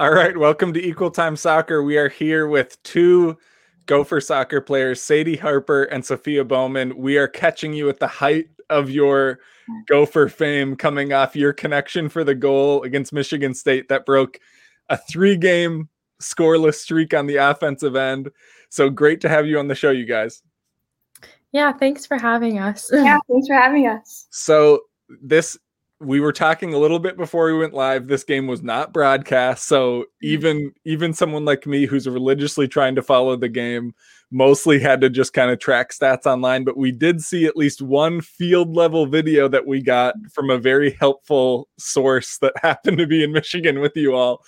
All right, welcome to Equal Time Soccer. We are here with two Gopher soccer players, Sadie Harper and Sophia Bowman. We are catching you at the height of your Gopher fame coming off your connection for the goal against Michigan State that broke a three game scoreless streak on the offensive end. So great to have you on the show, you guys. Yeah, thanks for having us. yeah, thanks for having us. So, this we were talking a little bit before we went live this game was not broadcast so mm-hmm. even even someone like me who's religiously trying to follow the game mostly had to just kind of track stats online but we did see at least one field level video that we got from a very helpful source that happened to be in michigan with you all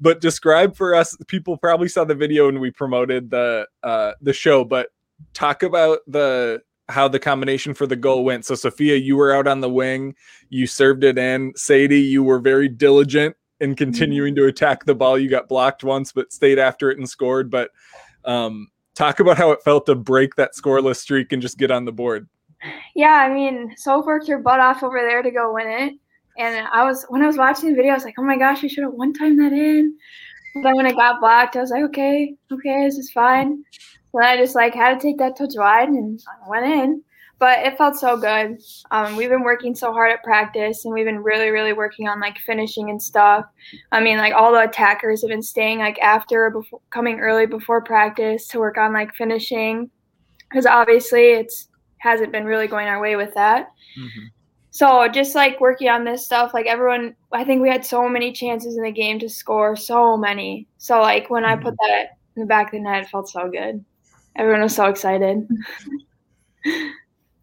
but describe for us people probably saw the video and we promoted the uh the show but talk about the how the combination for the goal went. So Sophia, you were out on the wing, you served it in. Sadie, you were very diligent in continuing to attack the ball. You got blocked once, but stayed after it and scored. But um, talk about how it felt to break that scoreless streak and just get on the board. Yeah, I mean, Soph worked her butt off over there to go win it. And I was when I was watching the video, I was like, "Oh my gosh, I should have one time that in." But then when it got blocked, I was like, "Okay, okay, this is fine." So I just like had to take that touch wide and went in. But it felt so good. Um, we've been working so hard at practice, and we've been really, really working on like finishing and stuff. I mean, like all the attackers have been staying like after, before, coming early before practice to work on like finishing, because obviously it's hasn't been really going our way with that. Mm-hmm. So just like working on this stuff, like everyone, I think we had so many chances in the game to score, so many. So like when I put mm-hmm. that in the back of the net, it felt so good everyone was so excited.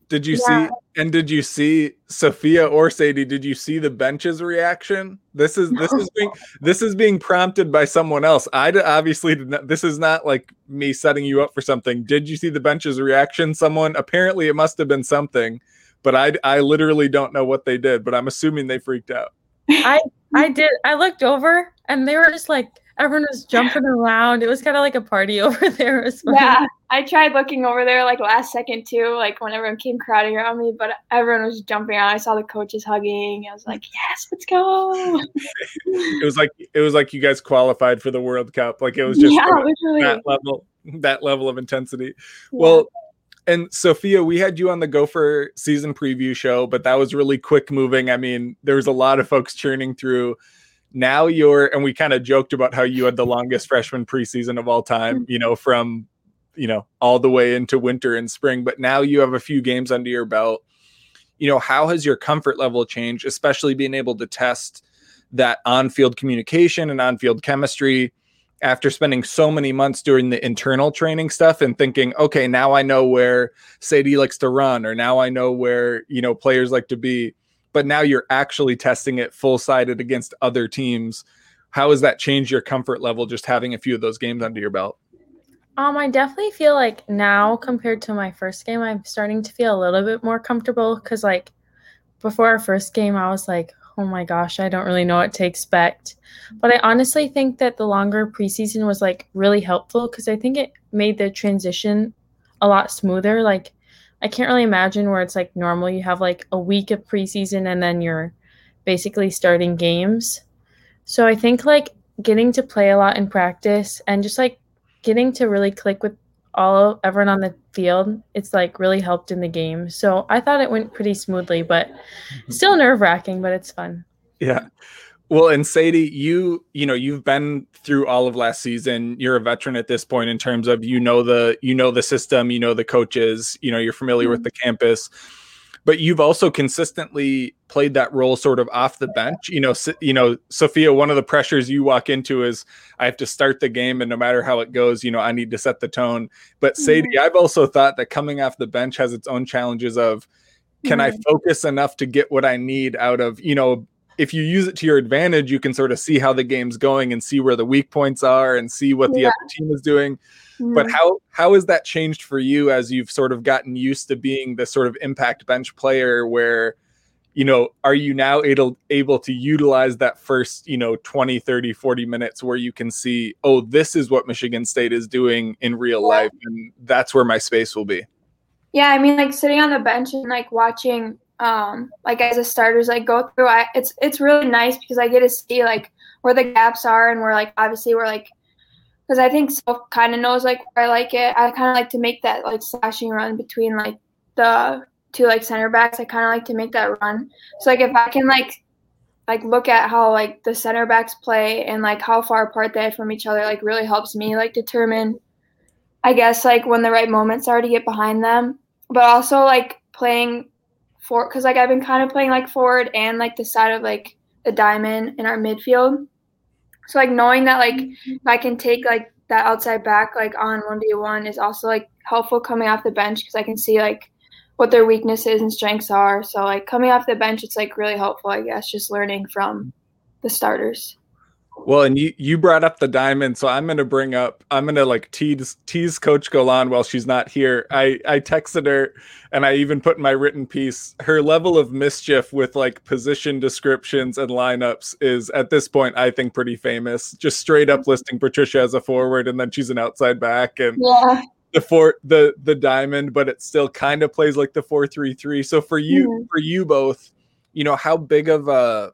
Did you yeah. see and did you see Sophia or Sadie? Did you see the bench's reaction? This is this is being this is being prompted by someone else. I obviously did not, this is not like me setting you up for something. Did you see the bench's reaction? Someone apparently it must have been something, but I I literally don't know what they did. But I'm assuming they freaked out. I I did. I looked over and they were just like everyone was jumping around. It was kind of like a party over there. Yeah, I tried looking over there like last second too, like when everyone came crowding around me, but everyone was jumping around. I saw the coaches hugging. I was like, yes, let's go. it was like it was like you guys qualified for the World Cup. Like it was just yeah, literally. that level, that level of intensity. Yeah. Well. And Sophia, we had you on the Gopher season preview show, but that was really quick moving. I mean, there was a lot of folks churning through now you're and we kind of joked about how you had the longest freshman preseason of all time mm-hmm. you know from you know all the way into winter and spring but now you have a few games under your belt you know how has your comfort level changed especially being able to test that on-field communication and on-field chemistry after spending so many months doing the internal training stuff and thinking okay now i know where sadie likes to run or now i know where you know players like to be but now you're actually testing it full sided against other teams. How has that changed your comfort level just having a few of those games under your belt? Um, I definitely feel like now compared to my first game, I'm starting to feel a little bit more comfortable because, like, before our first game, I was like, oh my gosh, I don't really know what to expect. But I honestly think that the longer preseason was like really helpful because I think it made the transition a lot smoother. Like, I can't really imagine where it's like normal. You have like a week of preseason and then you're basically starting games. So I think like getting to play a lot in practice and just like getting to really click with all everyone on the field, it's like really helped in the game. So I thought it went pretty smoothly, but mm-hmm. still nerve wracking, but it's fun. Yeah. Well, and Sadie, you you know you've been through all of last season. You're a veteran at this point in terms of you know the you know the system, you know the coaches, you know you're familiar mm-hmm. with the campus, but you've also consistently played that role sort of off the bench. You know, you know, Sophia. One of the pressures you walk into is I have to start the game, and no matter how it goes, you know, I need to set the tone. But Sadie, mm-hmm. I've also thought that coming off the bench has its own challenges of can mm-hmm. I focus enough to get what I need out of you know if you use it to your advantage, you can sort of see how the game's going and see where the weak points are and see what the yeah. other team is doing. Mm-hmm. But how how has that changed for you as you've sort of gotten used to being the sort of impact bench player where you know are you now able able to utilize that first you know 20 30 40 minutes where you can see oh this is what michigan state is doing in real yeah. life and that's where my space will be yeah i mean like sitting on the bench and like watching um, like as a starters like go through. I, it's it's really nice because I get to see like where the gaps are and where like obviously we're like because I think Soph kind of knows like where I like it. I kind of like to make that like slashing run between like the two like center backs. I kind of like to make that run. So like if I can like like look at how like the center backs play and like how far apart they are from each other, like really helps me like determine, I guess like when the right moments are to get behind them. But also like playing for because like I've been kind of playing like forward and like the side of like the diamond in our midfield. So like knowing that like if I can take like that outside back like on one v one is also like helpful coming off the bench because I can see like what their weaknesses and strengths are. So like coming off the bench, it's like really helpful, I guess, just learning from the starters. Well, and you you brought up the diamond, so I'm gonna bring up I'm gonna like tease tease Coach Golan while she's not here. I I texted her and I even put in my written piece her level of mischief with like position descriptions and lineups is at this point I think pretty famous. Just straight up listing Patricia as a forward and then she's an outside back and Yeah. the four the the diamond, but it still kind of plays like the four three three. So for you Mhm. for you both, you know how big of a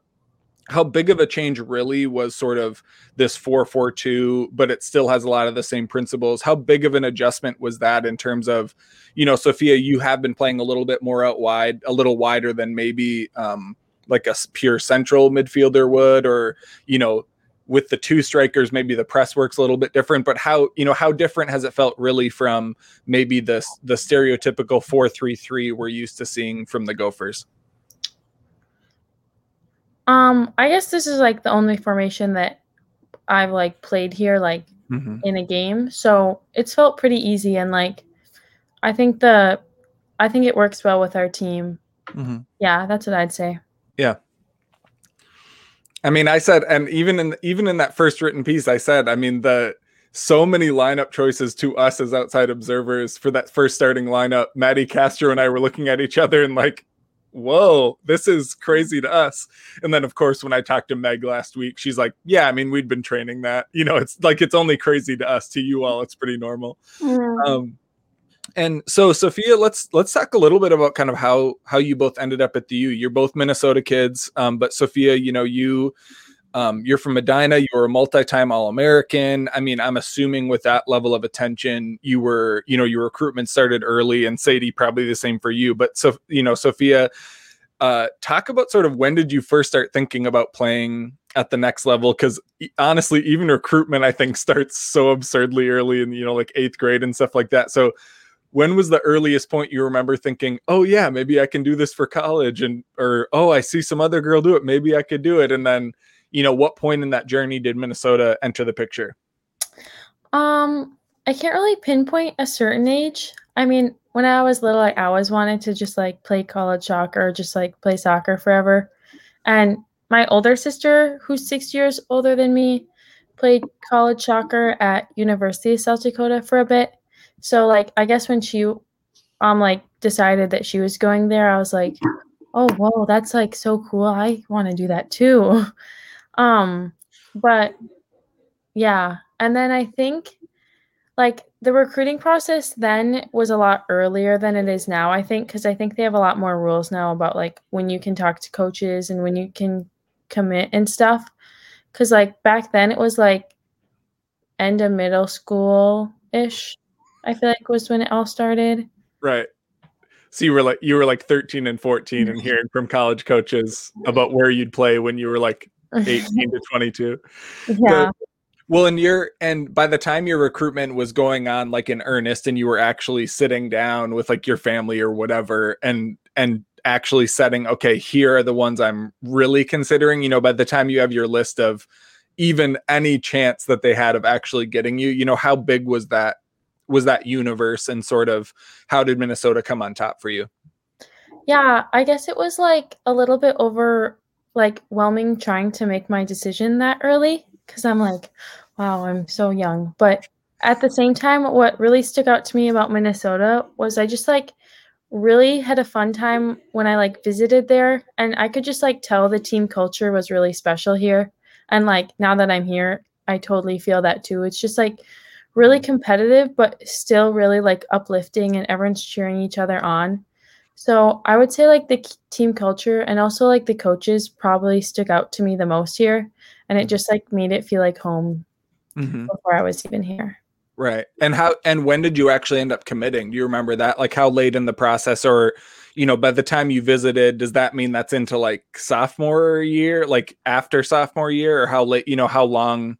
how big of a change really was sort of this 442 but it still has a lot of the same principles. How big of an adjustment was that in terms of you know sophia you have been playing a little bit more out wide a little wider than maybe um like a pure central midfielder would or you know with the two strikers maybe the press works a little bit different but how you know how different has it felt really from maybe the the stereotypical 433 we're used to seeing from the gophers Um, I guess this is like the only formation that I've like played here like mm-hmm. in a game. So it's felt pretty easy and like I think the I think it works well with our team. Mm-hmm. Yeah, that's what I'd say. Yeah. I mean, I said, and even in even in that first written piece, I said, I mean, the so many lineup choices to us as outside observers for that first starting lineup. Maddie Castro and I were looking at each other and like, whoa, this is crazy to us. And then, of course, when I talked to Meg last week, she's like, yeah, I mean, we'd been training that. You know, it's like it's only crazy to us. To you all, it's pretty normal. Mm. Um, and so Sophia, let's let's talk a little bit about kind of how how you both ended up at the U. You're both Minnesota kids, um, but Sophia, you know you um, you're from Medina. You were a multi-time All-American. I mean, I'm assuming with that level of attention, you were you know your recruitment started early, and Sadie probably the same for you. But so you know, Sophia, uh, talk about sort of when did you first start thinking about playing at the next level because honestly even recruitment i think starts so absurdly early in you know like eighth grade and stuff like that so when was the earliest point you remember thinking oh yeah maybe i can do this for college and or oh i see some other girl do it maybe i could do it and then you know what point in that journey did minnesota enter the picture Um, I can't really pinpoint a certain age. I mean, when I was little, I always wanted to just like play college soccer, just like play soccer forever. And my older sister, who's six years older than me, played college soccer at University of South Dakota for a bit. So like I guess when she um like decided that she was going there, I was like, oh whoa, that's like so cool. I want to do that too. Um, but yeah. And then I think like the recruiting process then was a lot earlier than it is now, I think, because I think they have a lot more rules now about like when you can talk to coaches and when you can commit and stuff. Cause like back then it was like end of middle school ish, I feel like was when it all started. right so you were like you were like 13 and 14 and hearing from college coaches about where you'd play when you were like 18 to 22 yeah. Well, and you're and by the time your recruitment was going on like in earnest and you were actually sitting down with like your family or whatever and and actually setting okay, here are the ones I'm really considering, you know, by the time you have your list of even any chance that they had of actually getting you, you know, how big was that was that universe and sort of how did Minnesota come on top for you? Yeah, I guess it was like a little bit over like whelming trying to make my decision that early because I'm like, wow, I'm so young. But at the same time, what really stuck out to me about Minnesota was I just like really had a fun time when I like visited there and I could just like tell the team culture was really special here. And like now that I'm here, I totally feel that too. It's just like really competitive, but still really like uplifting and everyone's cheering each other on. So I would say like the team culture and also like the coaches probably stuck out to me the most here, and it just like made it feel like home Mhm. before I was even here. Right. And how and when did you actually end up committing? Do you remember that? Like how late in the process or you know, by the time you visited, does that mean that's into like sophomore year, like after sophomore year or how late, you know, how long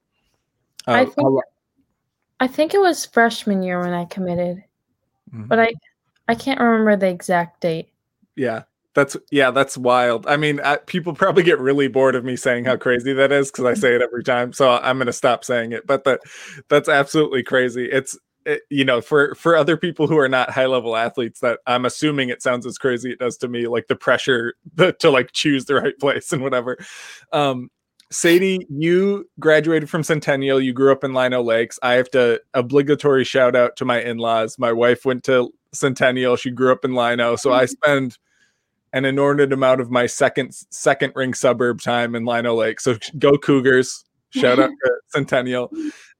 uh, I think how I think it was freshman year when I committed, Mhm. but I I can't remember the exact date. Yeah. That's yeah, that's wild. I mean, I, people probably get really bored of me saying how crazy that is because I say it every time. So I'm going to stop saying it. But that that's absolutely crazy. It's it, you know, for for other people who are not high level athletes, that I'm assuming it sounds as crazy it does to me, like the pressure the, to like choose the right place and whatever. Um, Sadie, you graduated from Centennial. You grew up in Lino Lakes. I have to obligatory shout out to my in laws. My wife went to Centennial. She grew up in Lino, so I spend an inordinate amount of my second second ring suburb time in Lino Lake. So go Cougars! Shout out to Centennial.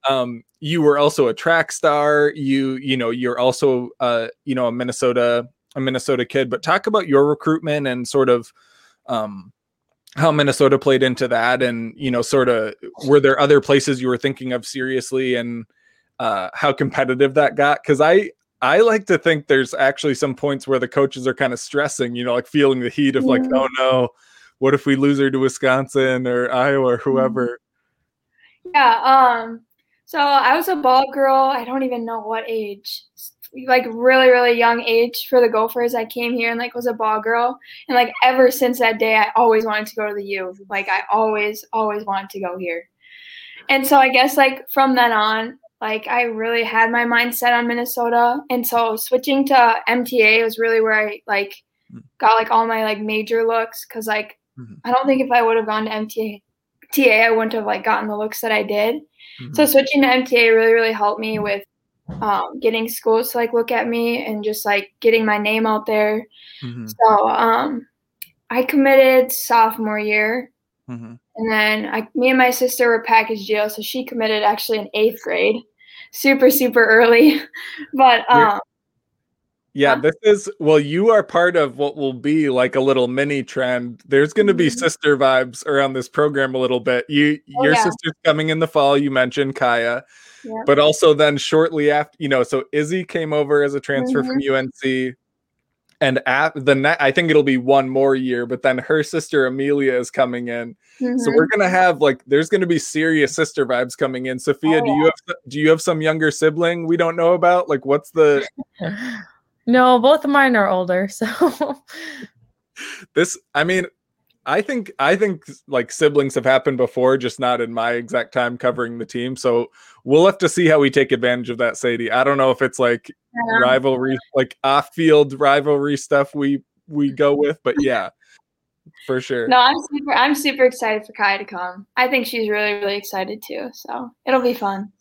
Um, you were also a track star. You you know you're also uh, you know a Minnesota a Minnesota kid. But talk about your recruitment and sort of um, how Minnesota played into that, and you know sort of were there other places you were thinking of seriously, and uh, how competitive that got? Because I I like to think there's actually some points where the coaches are kind of stressing, you know, like feeling the heat of like, oh no, what if we lose her to Wisconsin or Iowa or whoever? Yeah. Um. So I was a ball girl. I don't even know what age. Like really, really young age for the Gophers. I came here and like was a ball girl, and like ever since that day, I always wanted to go to the U. Like I always, always wanted to go here. And so I guess like from then on, like I really had my mindset on Minnesota, and so switching to MTA was really where I like Mm. got like all my like major looks because like Mhm. I don't think if I would have gone to MTA, TA, I wouldn't have like gotten the looks that I did. So switching to MTA really, really helped me with um, getting schools to like look at me and just like getting my name out there. Mhm, So um, I committed sophomore year, mhm. and then I, me and my sister were package deal, so she committed actually in eighth grade, super, super early. But um, Yeah, this is well, you are part of what will be like a little mini trend. There's going to be Mhm. sister vibes around this program a little bit. You Oh, your yeah. sister's coming in the fall, you mentioned Kaya. Yeah. But also then shortly after, you know, so Izzy came over as a transfer from Mm-hmm. UNC and at the net I think it'll be one more year, but then her sister Amelia is coming in. So mhm. we're gonna have like there's gonna be serious sister vibes coming in. Sophia, Oh, do you have do you have some younger sibling we don't know about? Like what's the No, both of mine are older, so this I mean I think I think like siblings have happened before, just not in my exact time covering the team. So we'll have to see how we take advantage of that, Sadie. I don't know if it's like Yeah. rivalry, like off-field rivalry stuff we we mm-hmm. go with, but yeah, for sure. No, I'm super. I'm super excited for Kai to come. I think she's really, really excited too. So it'll be fun.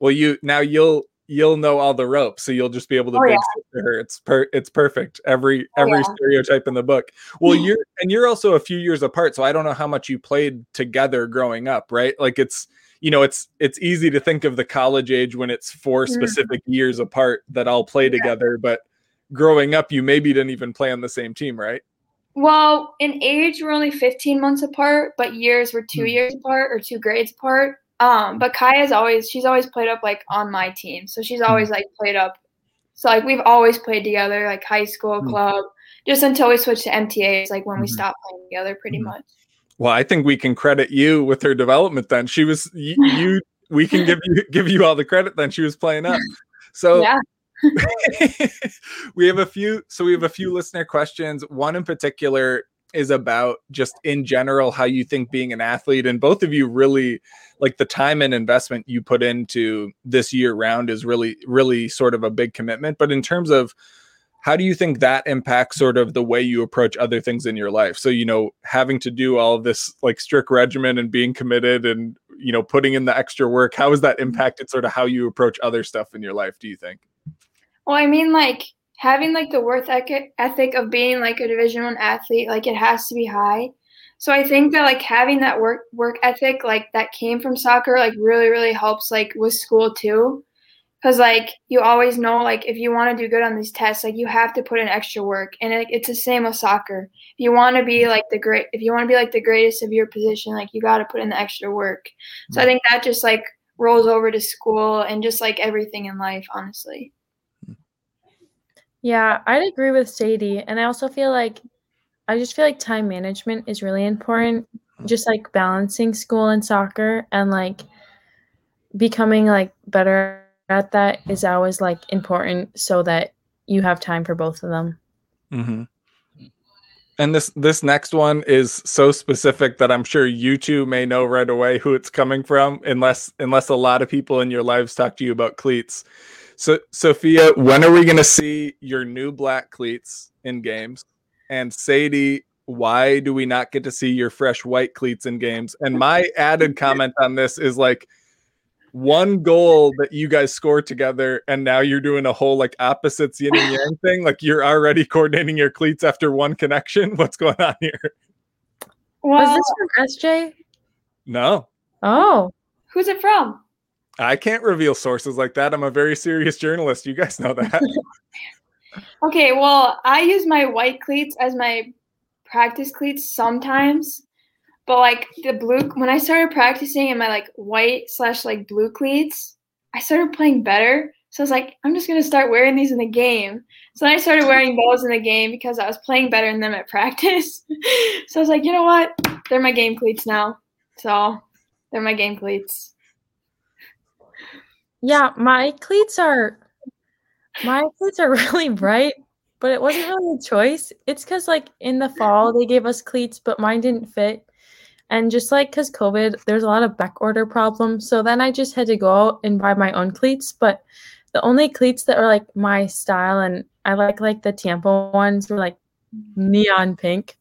Well, you now you'll you'll know all the ropes, so you'll just be able to Oh, big yeah. her. It's per it's perfect. Every Oh, every yeah. stereotype in the book. Well, you're and you're also a few years apart, so I don't know how much you played together growing up, right? Like it's you know it's it's easy to think of the college age when it's four Mhm. specific years apart that all play Yeah. together, but growing up you maybe didn't even play on the same team, right? Well, in age, we're only 15 months apart, but years we're two Hmm. years apart or two grades apart. Um, but Kaya's always she's always played up like on my team, so she's always like played up. So like we've always played together, like high school Hmm. club, just until we switched to MTA. MTAs, like when we Mhm. stopped playing together, pretty Mhm. much. Well, I think we can credit you with her development. Then she was you. you we can give you give you all the credit. Then she was playing up. So Yeah. we have a few. So we have a few listener questions. One in particular is about just in general how you think being an athlete, and both of you really like the time and investment you put into this year round is really really sort of a big commitment. But in terms of how do you think that impacts sort of the way you approach other things in your life so you know having to do all this like strict regimen and being committed and you know putting in the extra work how has that impacted sort of how you approach other stuff in your life do you think Well, I mean, like having like the worth ethic ethic of being like a Division One athlete, like it has to be high. So I think that like having that work work ethic, like that came from soccer, like really really helps like with school too. because like you always know like if you want to do good on these tests like you have to put in extra work. And it, it's the same with soccer. If you want to be like the great if you want to be like the greatest of your position like you got to put in the extra work. So i mm. think that just like rolls over to school and just like everything in life honestly yeah i'd agree with sadie and i also feel like i just feel like time management is really important just like balancing school and soccer and like becoming like better at that is always like important so that you have time for both of them. Mm-hmm. And this this next one is so specific that I'm sure you two may know right away who it's coming from, unless unless a lot of people in your lives talk to you about cleats. So Sophia, when are we gonna see your new black cleats in games? And Sadie, why do we not get to see your fresh white cleats in games? And my added comment on this is like one goal that you guys score together, and now you're doing a whole like opposites yin and yang thing. Like you're already coordinating your cleats after one connection. What's going on here? Well, Was this from SJ? No. Oh. Who's it from? I can't reveal sources like that. I'm a very serious journalist. You guys know that. okay, well, I use my white cleats as my practice cleats sometimes. But like the blue, when I started practicing in my like white slash like blue cleats, I started playing better. So I was like, I'm just gonna start wearing these in the game. So then I started wearing those in the game because I was playing better in them at practice. so I was like, you know what? They're my game cleats now. So they're my game cleats. Yeah, my cleats are my cleats are really bright, but it wasn't really a choice. It's because like in the fall they gave us cleats, but mine didn't fit. And just like because COVID, there's a lot of back order problems. So then I just had to go out and buy my own cleats. But the only cleats that are like my style and I like like the Tiempo ones were like neon pink.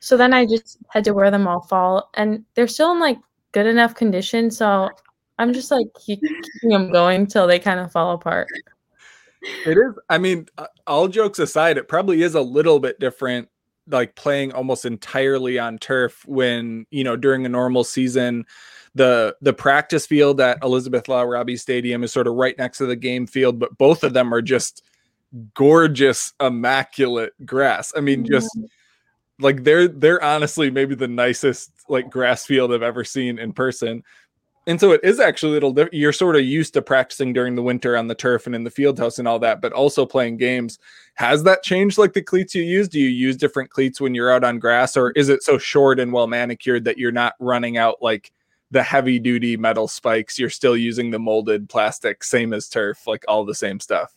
So then I just had to wear them all fall. And they're still in like good enough condition. So I'm just like keeping them going till they kind of fall apart. It is. I mean, uh, all jokes aside, it probably is a little bit different like playing almost entirely on turf when you know during a normal season the the practice field at Elizabeth Lyle Robbie Stadium is sort of right next to the game field, but both of them are just gorgeous, immaculate grass. I mean, just like they're they're honestly maybe the nicest like grass field I've ever seen in person and so it is actually a little different. You're sort of used to practicing during the winter on the turf and in the field house and all that, but also playing games. Has that changed like the cleats you use? Do you use different cleats when you're out on grass, or is it so short and well manicured that you're not running out like the heavy duty metal spikes? You're still using the molded plastic, same as turf, like all the same stuff.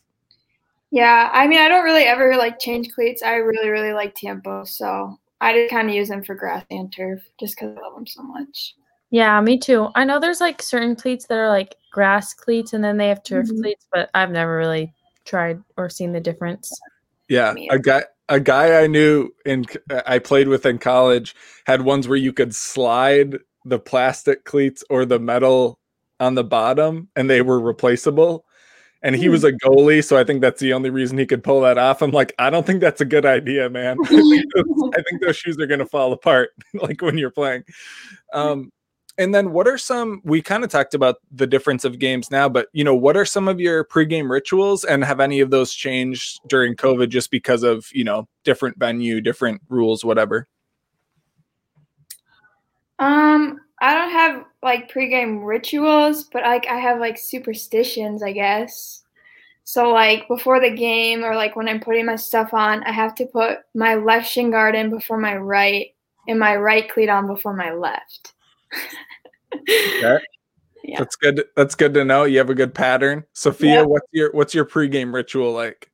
Yeah, I mean, I don't really ever like change cleats. I really, really like Tiempo, so I just kind of use them for grass and turf just because I love them so much. Yeah, me too. I know there's like certain cleats that are like grass cleats and then they have turf mm-hmm. cleats, but I've never really tried or seen the difference. Yeah, a guy a guy I knew in I played with in college had ones where you could slide the plastic cleats or the metal on the bottom and they were replaceable. And he was hmm. a goalie, so I think that's the only reason he could pull that off. I'm like, I don't think that's a good idea, man. I think those shoes are gonna fall apart like when you're playing. Um, and then what are some we kind of talked about the difference of games now but you know what are some of your pregame rituals and have any of those changed during covid just because of you know different venue different rules whatever? Um i don't have like pregame rituals but like i have like superstitions i guess. So like before the game or like when i'm putting my stuff on i have to put my left shin guard in before my right and my right cleat on before my left okay. Yeah. That's good. That's good to know. You have a good pattern. Sophia, yeah. what's your what's your pregame ritual like?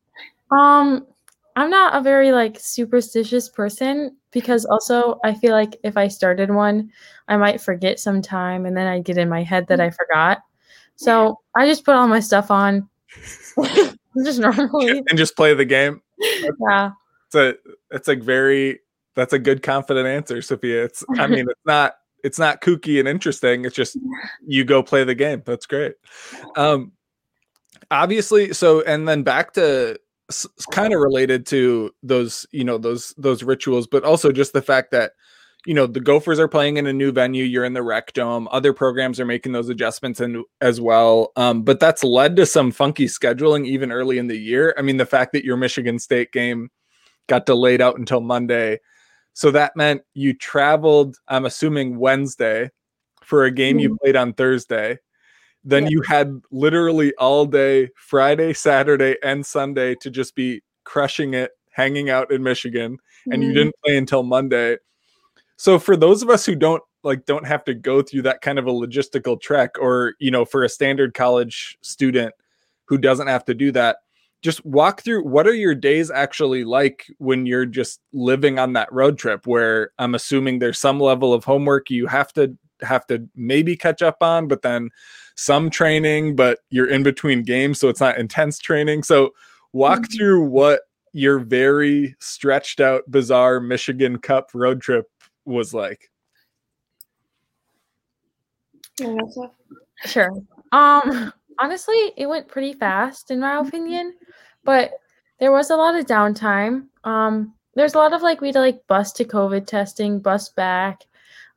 Um, I'm not a very like superstitious person because also I feel like if I started one, I might forget sometime and then I get in my head that I forgot. So I just put all my stuff on just normally and just play the game. Yeah. It's a it's like very that's a good confident answer, Sophia. It's I mean it's not it's not kooky and interesting. It's just you go play the game. That's great. Um, obviously, so and then back to kind of related to those, you know, those those rituals, but also just the fact that you know the Gophers are playing in a new venue. You're in the Rec Dome. Other programs are making those adjustments and as well. Um, but that's led to some funky scheduling even early in the year. I mean, the fact that your Michigan State game got delayed out until Monday, so that meant you traveled. I'm assuming Wednesday for a game mm-hmm. you played on Thursday. Then yeah. you had literally all day Friday, Saturday, and Sunday to just be crushing it, hanging out in Michigan, and mm-hmm. you didn't play until Monday so for those of us who don't like don't have to go through that kind of a logistical trek or you know for a standard college student who doesn't have to do that just walk through what are your days actually like when you're just living on that road trip where i'm assuming there's some level of homework you have to have to maybe catch up on but then some training but you're in between games so it's not intense training so walk mm-hmm. through what your very stretched out bizarre michigan cup road trip was like. Sure. Um honestly, it went pretty fast in my opinion, but there was a lot of downtime. Um there's a lot of like we had to like bus to COVID testing, bus back.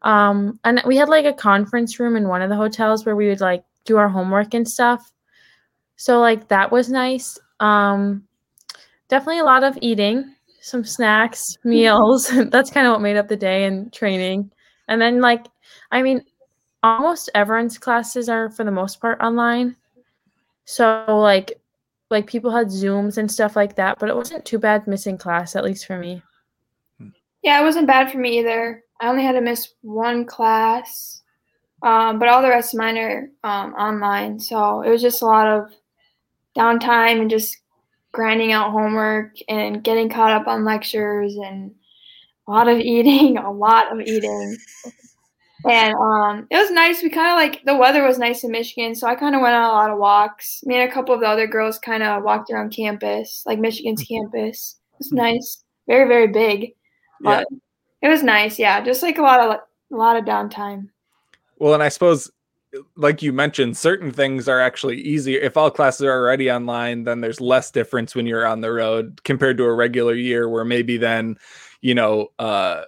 Um and we had like a conference room in one of the hotels where we would like do our homework and stuff. So like that was nice. Um definitely a lot of eating some snacks, meals. That's kind of what made up the day and training. And then like I mean, almost everyone's classes are for the most part online. So like like people had Zooms and stuff like that, but it wasn't too bad missing class, at least for me. Yeah, it wasn't bad for me either. I only had to miss one class, um, but all the rest of mine are um, online. So it was just a lot of downtime and just grinding out homework and getting caught up on lectures and a lot of eating, a lot of eating. And um, it was nice. We kind of like the weather was nice in Michigan, so I kind of went on a lot of walks. Me and a couple of the other girls kind of walked around campus, like Michigan's campus. It was nice, very very big, but yeah. it was nice. Yeah, just like a lot of a lot of downtime. Well, and I suppose like you mentioned, certain things are actually easier. If all classes are already online, then there's less difference when you're on the road compared to a regular year where maybe then, you know, uh,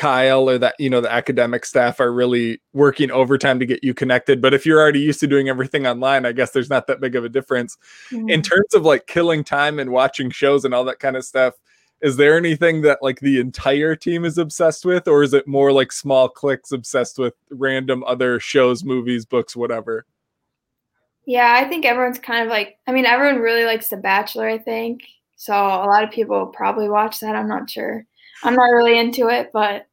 Kyle or that, you know, the academic staff are really working overtime to get you connected. But if you're already used to doing everything online, I guess there's not that big of a difference. Mm-hmm. In terms of like killing time and watching shows and all that kind of stuff, is there anything that like the entire team is obsessed with or is it more like small clicks obsessed with random other shows movies books whatever yeah i think everyone's kind of like i mean everyone really likes the bachelor i think so a lot of people probably watch that i'm not sure i'm not really into it but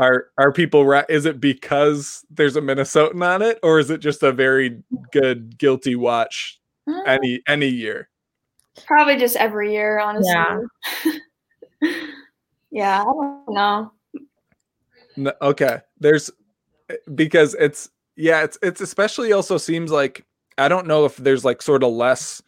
are are people right is it because there's a minnesotan on it or is it just a very good guilty watch mm. any any year probably just every year honestly yeah. yeah, I don't know. No, okay. There's because it's yeah, it's it's especially also seems like I don't know if there's like sort of less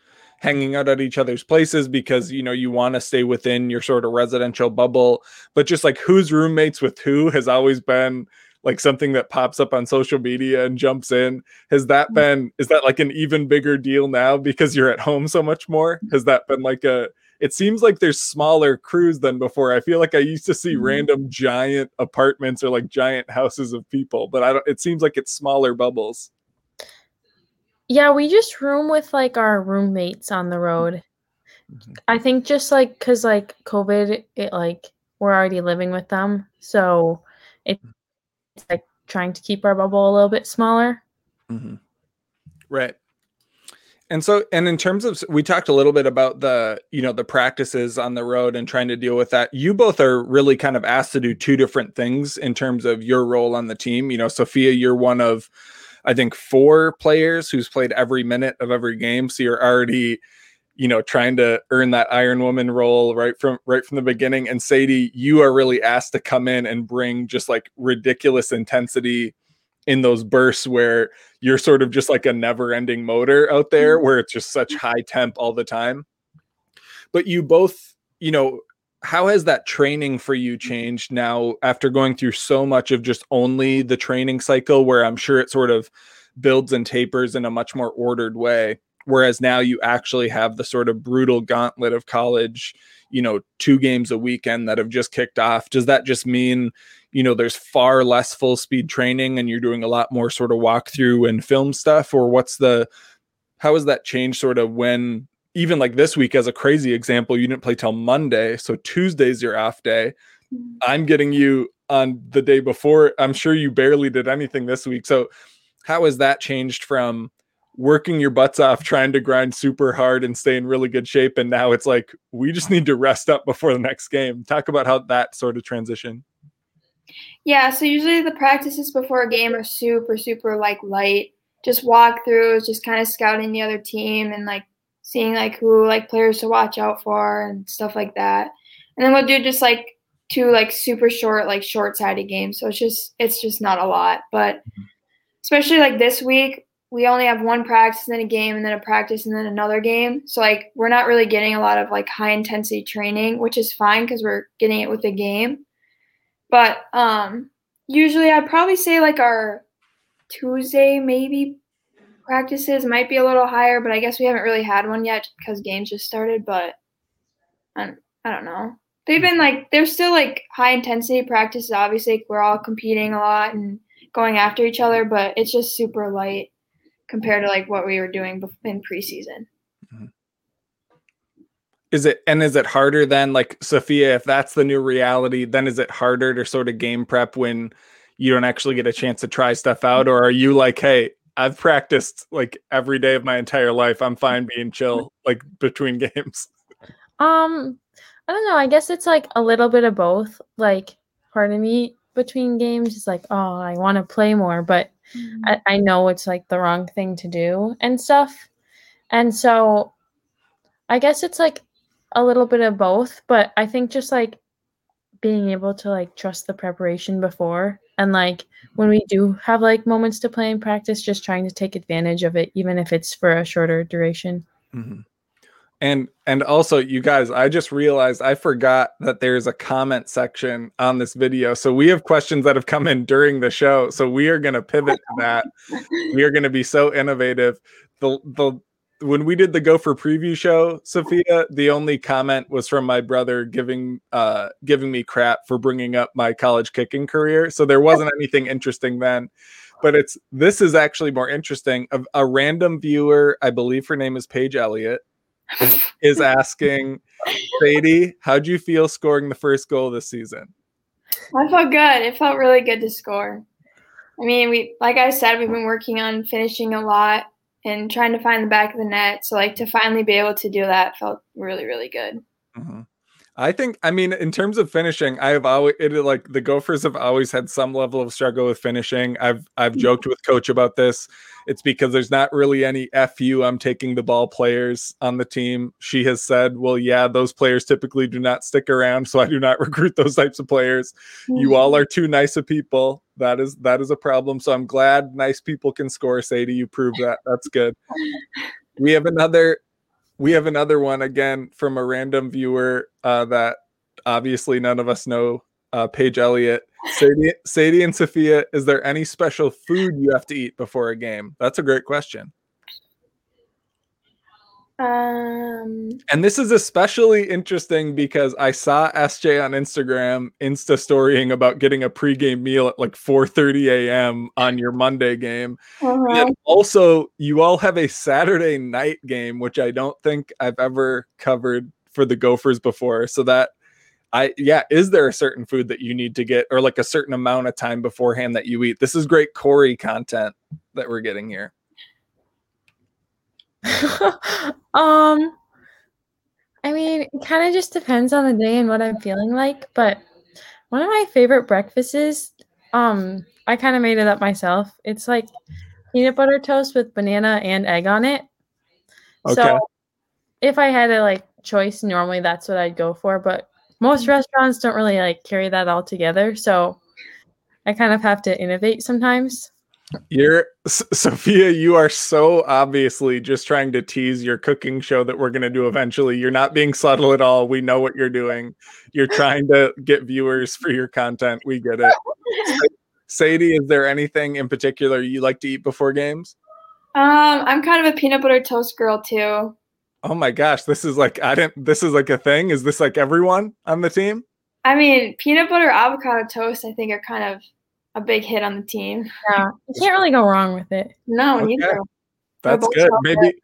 hanging out at each other's places because you know you want to stay within your sort of residential bubble, but just like who's roommates with who has always been like something that pops up on social media and jumps in. Has that mm. been is that like an even bigger deal now because you're at home so much more? Has that been like a it seems like there's smaller crews than before. I feel like I used to see mm-hmm. random giant apartments or like giant houses of people, but I don't it seems like it's smaller bubbles. Yeah, we just room with like our roommates on the road. Mm-hmm. I think just like cuz like COVID it like we're already living with them. So it's like trying to keep our bubble a little bit smaller. Mm-hmm. Right and so and in terms of we talked a little bit about the you know the practices on the road and trying to deal with that you both are really kind of asked to do two different things in terms of your role on the team you know sophia you're one of i think four players who's played every minute of every game so you're already you know trying to earn that iron woman role right from right from the beginning and sadie you are really asked to come in and bring just like ridiculous intensity in those bursts where you're sort of just like a never ending motor out there mm-hmm. where it's just such high temp all the time. But you both, you know, how has that training for you mm-hmm. changed now after going through so much of just only the training cycle where I'm sure it sort of builds and tapers in a much more ordered way? Whereas now you actually have the sort of brutal gauntlet of college you know, two games a weekend that have just kicked off. Does that just mean, you know, there's far less full speed training and you're doing a lot more sort of walkthrough and film stuff? Or what's the, how has that changed sort of when, even like this week, as a crazy example, you didn't play till Monday. So Tuesday's your off day. Mm-hmm. I'm getting you on the day before. I'm sure you barely did anything this week. So, how has that changed from working your butts off trying to grind super hard and stay in really good shape and now it's like we just need to rest up before the next game talk about how that sort of transition yeah so usually the practices before a game are super super like light just walkthroughs just kind of scouting the other team and like seeing like who like players to watch out for and stuff like that and then we'll do just like two like super short like short sided games so it's just it's just not a lot but mm-hmm. especially like this week we only have one practice and then a game and then a practice and then another game. So like we're not really getting a lot of like high intensity training, which is fine because we're getting it with the game. But um usually I'd probably say like our Tuesday maybe practices might be a little higher, but I guess we haven't really had one yet because games just started. But I don't, I don't know. They've been like they're still like high intensity practices. Obviously, we're all competing a lot and going after each other, but it's just super light compared to like what we were doing in preseason. Mm-hmm. Is it and is it harder then like Sophia if that's the new reality then is it harder to sort of game prep when you don't actually get a chance to try stuff out or are you like hey I've practiced like every day of my entire life I'm fine being chill like between games um I don't know I guess it's like a little bit of both like part of me between games is like oh I want to play more but mm-hmm. I, I know it's like the wrong thing to do and stuff. And so I guess it's like a little bit of both, but I think just like being able to like trust the preparation before and like when we do have like moments to play in practice, just trying to take advantage of it, even if it's for a shorter duration. Mm-hmm. And and also you guys, I just realized I forgot that there's a comment section on this video. So we have questions that have come in during the show. So we are going to pivot to that. we are going to be so innovative. The the when we did the Gopher preview show, Sophia, the only comment was from my brother giving uh giving me crap for bringing up my college kicking career. So there wasn't anything interesting then. But it's this is actually more interesting. A, a random viewer, I believe her name is Paige Elliott is asking, Sadie, how'd you feel scoring the first goal this season? I felt good. It felt really good to score. I mean, we like I said, we've been working on finishing a lot and trying to find the back of the net. So like to finally be able to do that felt really, really good. Mm-hmm. I think, I mean, in terms of finishing, I have always it like the Gophers have always had some level of struggle with finishing. I've I've mm-hmm. joked with coach about this. It's because there's not really any fu. I'm taking the ball players on the team. She has said, "Well, yeah, those players typically do not stick around, so I do not recruit those types of players. You all mm-hmm. are too nice of people. That is that is a problem. So I'm glad nice people can score. Sadie, you prove that. That's good." We have another we have another one again from a random viewer uh, that obviously none of us know. Uh, Paige Elliott, Sadie, Sadie and Sophia, is there any special food you have to eat before a game? That's a great question. Um, and this is especially interesting because I saw SJ on Instagram insta storying about getting a pregame meal at like 4:30 a.m. on your Monday game. Uh-huh. And also, you all have a Saturday night game, which I don't think I've ever covered for the Gophers before. So that I yeah, is there a certain food that you need to get or like a certain amount of time beforehand that you eat? This is great Corey content that we're getting here. um, I mean, it kind of just depends on the day and what I'm feeling like. But one of my favorite breakfasts, um, I kind of made it up myself. It's like peanut butter toast with banana and egg on it. Okay. So if I had a like choice, normally that's what I'd go for. But most restaurants don't really like carry that all together. So I kind of have to innovate sometimes. You're Sophia, you are so obviously just trying to tease your cooking show that we're going to do eventually. You're not being subtle at all. We know what you're doing. You're trying to get viewers for your content. We get it. Sadie, is there anything in particular you like to eat before games? Um, I'm kind of a peanut butter toast girl too. Oh my gosh, this is like I didn't. This is like a thing. Is this like everyone on the team? I mean, peanut butter avocado toast. I think are kind of a big hit on the team. Yeah, you can't really go wrong with it. No, Okay. neither. That's good. love Maybe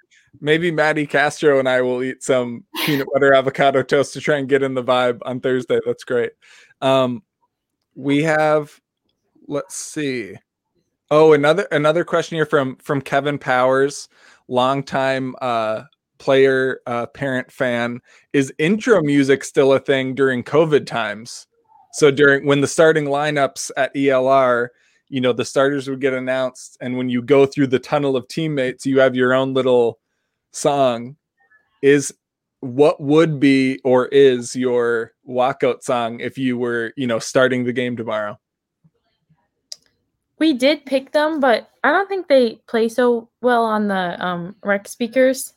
maybe Maddie Castro and I will eat some peanut butter avocado toast to try and get in the vibe on Thursday. That's great. Um, we have, let's see. Oh, another another question here from from Kevin Powers, longtime uh, player, uh, parent fan. Is intro music still a thing during COVID times? So during when the starting lineups at ELR, you know, the starters would get announced, and when you go through the tunnel of teammates, you have your own little song. Is what would be or is your walkout song if you were, you know, starting the game tomorrow? We did pick them, but I don't think they play so well on the um, rec speakers.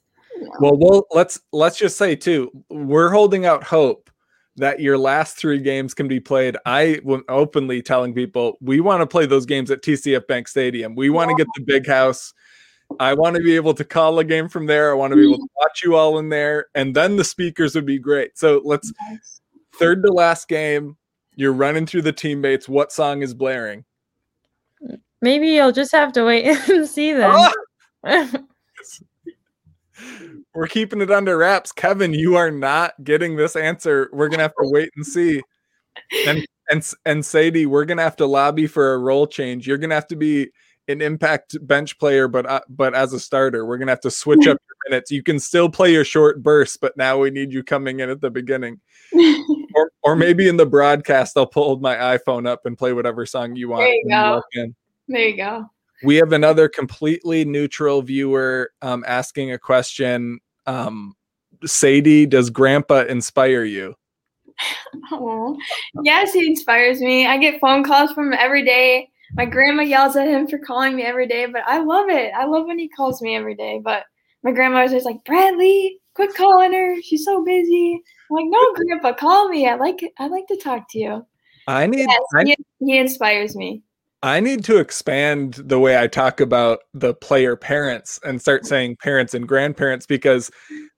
Well, well, let's let's just say too, we're holding out hope that your last three games can be played. I am openly telling people we want to play those games at TCF Bank Stadium. We want to get the big house. I want to be able to call a game from there. I want to be able to watch you all in there, and then the speakers would be great. So let's third to last game. You're running through the teammates. What song is blaring? Maybe you'll just have to wait and see then. Ah! We're keeping it under wraps. Kevin, you are not getting this answer. We're gonna have to wait and see. And and and Sadie, we're gonna have to lobby for a role change. You're gonna have to be an impact bench player, but uh, but as a starter, we're gonna have to switch up your minutes. You can still play your short bursts, but now we need you coming in at the beginning. Or or maybe in the broadcast, I'll pull my iPhone up and play whatever song you want. There you go. in. there you go. We have another completely neutral viewer um, asking a question. Um, Sadie, does Grandpa inspire you? Oh, yes, he inspires me. I get phone calls from him every day. My grandma yells at him for calling me every day, but I love it. I love when he calls me every day. But my grandma was just like, Bradley, quit calling her. She's so busy. I'm like, no, grandpa, call me. I like it. I like to talk to you. I need Yes, I, he, he inspires me. I need to expand the way I talk about the player parents and start saying parents and grandparents because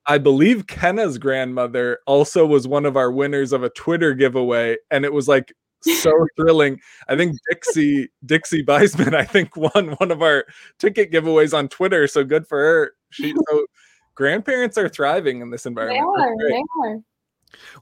I believe Kenna's grandmother also was one of our winners of a Twitter giveaway, and it was like so thrilling. I think Dixie Dixie Beisman, I think, won one of our ticket giveaways on Twitter. So good for her. She so grandparents are thriving in this environment. That's are. They are.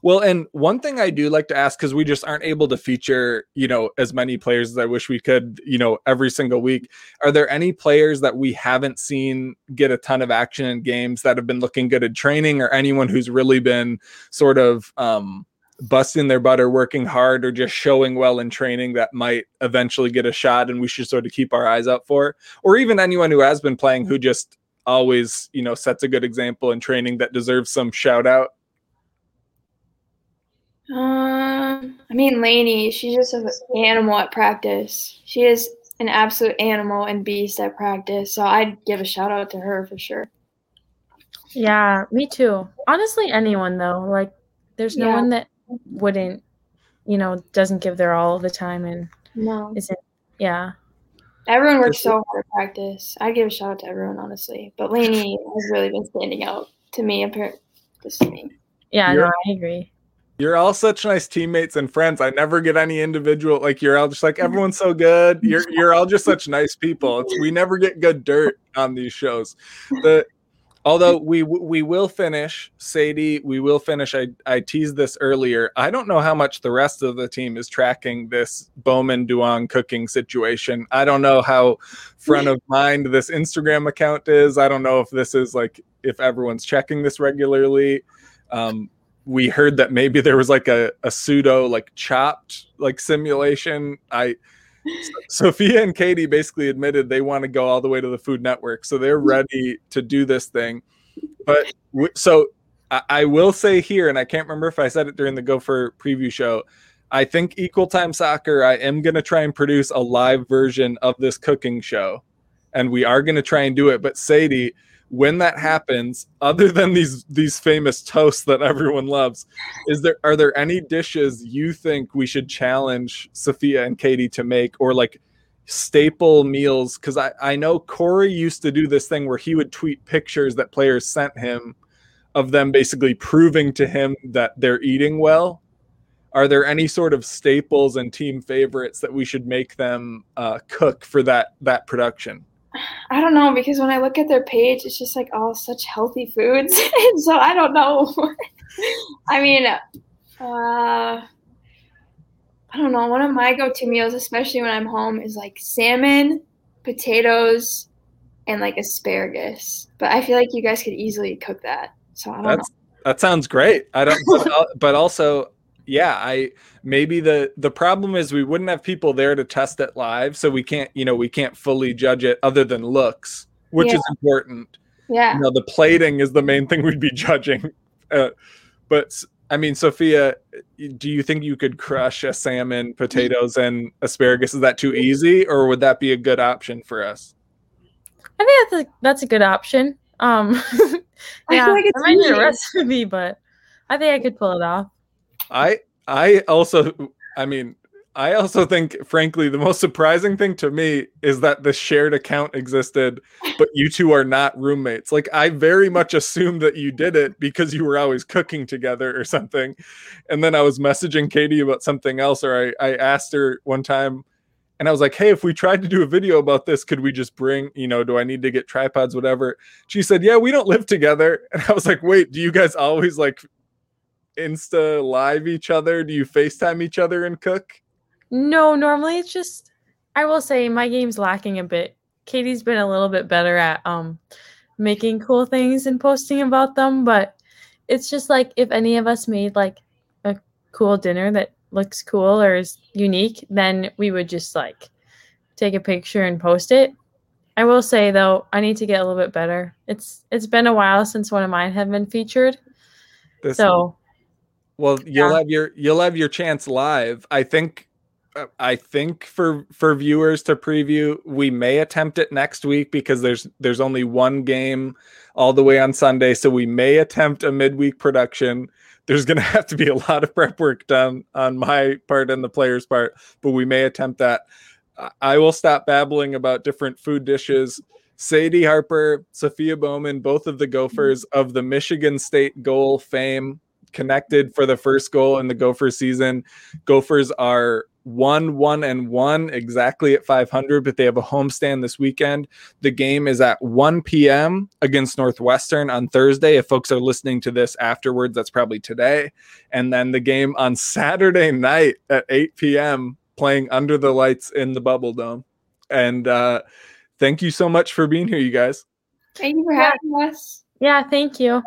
Well, and one thing I do like to ask because we just aren't able to feature, you know, as many players as I wish we could, you know, every single week. Are there any players that we haven't seen get a ton of action in games that have been looking good at training, or anyone who's really been sort of um, busting their butt or working hard or just showing well in training that might eventually get a shot, and we should sort of keep our eyes out for, or even anyone who has been playing who just always, you know, sets a good example in training that deserves some shout out. Um, I mean, Lainey, she's just an animal at practice. She is an absolute animal and beast at practice. So I'd give a shout out to her for sure. Yeah, me too. Honestly, anyone though, like there's no Yeah. one that wouldn't, you know, doesn't give their all the time and No, isn't. Yeah, everyone works so hard at practice. I'd give a shout out to everyone, honestly. But Lainey has really been standing out to me, apparently. Just to me. yeah, You're- no, I agree. You're all such nice teammates and friends. I never get any individual like you're all just like everyone's so good. You're you're all just such nice people. It's, we never get good dirt on these shows. The although we we will finish Sadie, we will finish. I I teased this earlier. I don't know how much the rest of the team is tracking this Bowman Duong cooking situation. I don't know how front of mind this Instagram account is. I don't know if this is like if everyone's checking this regularly. Um, we heard that maybe there was like a, a pseudo like chopped like simulation. I sophia and katie basically admitted they want to go all the way to the food network so they're mm-hmm. ready to do this thing. But w- so I, I will say here and i can't remember if i said it during the gopher preview show i think equal time soccer i am going to try and produce a live version of this cooking show. And we are going to try and do it but sadie when that happens other than these these famous toasts that everyone loves is there are there any dishes you think we should challenge sophia and katie to make or like staple meals? Because I, I know corey used to do this thing where he would tweet pictures that players sent him of them basically proving to him that they're eating well. Are there any sort of staples and team favorites that we should make them uh, cook for that that production I don't know because when I look at their page, it's just like all such healthy foods, and so I don't know. I mean, uh, I don't know. One of my go-to meals, especially when I'm home, is like salmon, potatoes, and like asparagus. But I feel like you guys could easily cook that. So I don't That's know. that sounds great. I don't, but also, yeah, I maybe the the problem is we wouldn't have people there to test it live, so we can't, you know, we can't fully judge it other than looks, which Yeah. is important. Yeah. You know, the plating is the main thing we'd be judging. Uh, but i mean, Sophia, do you think you could crush a salmon, potatoes, and asparagus? Is that too easy, or would that be a good option for us? I think that's a, that's a good option. Um, I yeah, feel like it's I might need a recipe, but I think I could pull it off. I I also I mean I also think frankly the most surprising thing to me is that the shared account existed but you two are not roommates. Like I very much assumed that you did it because you were always cooking together or something. And then I was messaging Katie about something else or I I asked her one time and I was like, "Hey, if we tried to do a video about this, could we just bring, you know, do I need to get tripods whatever?" She said, "Yeah, we don't live together." And I was like, "Wait, do you guys always like Insta live each other? Do you FaceTime each other and cook? No, normally it's just I will say my game's lacking a bit. Katie's been a little bit better at um making cool things and posting about them, but it's just like if any of us made like a cool dinner that looks cool or is unique, then we would just like take a picture and post it. I will say though, I need to get a little bit better. It's it's been a while since one of mine have been featured. This, So well, you'll yeah. have your you'll have your chance live. I think uh, I think for for viewers to preview, we may attempt it next week because there's there's only one game all the way on Sunday, so we may attempt a midweek production. There's going to have to be a lot of prep work done on my part and the players' part, but we may attempt that. I- I will stop babbling about different food dishes. Sadie Harper, Sophia Bowman, both of the Gophers of the Michigan State goal fame, connected for the first goal in the Gopher season. Gophers are one, one, and one exactly at 500, but they have a homestand this weekend. The game is at 1 p.m. against Northwestern on Thursday. If folks are listening to this afterwards, that's probably today. And then the game on Saturday night at 8 p.m. playing under the lights in the Bubble Dome. And uh, thank you so much for being here, you guys. Thank you for Yeah. having us. yeah, thank you.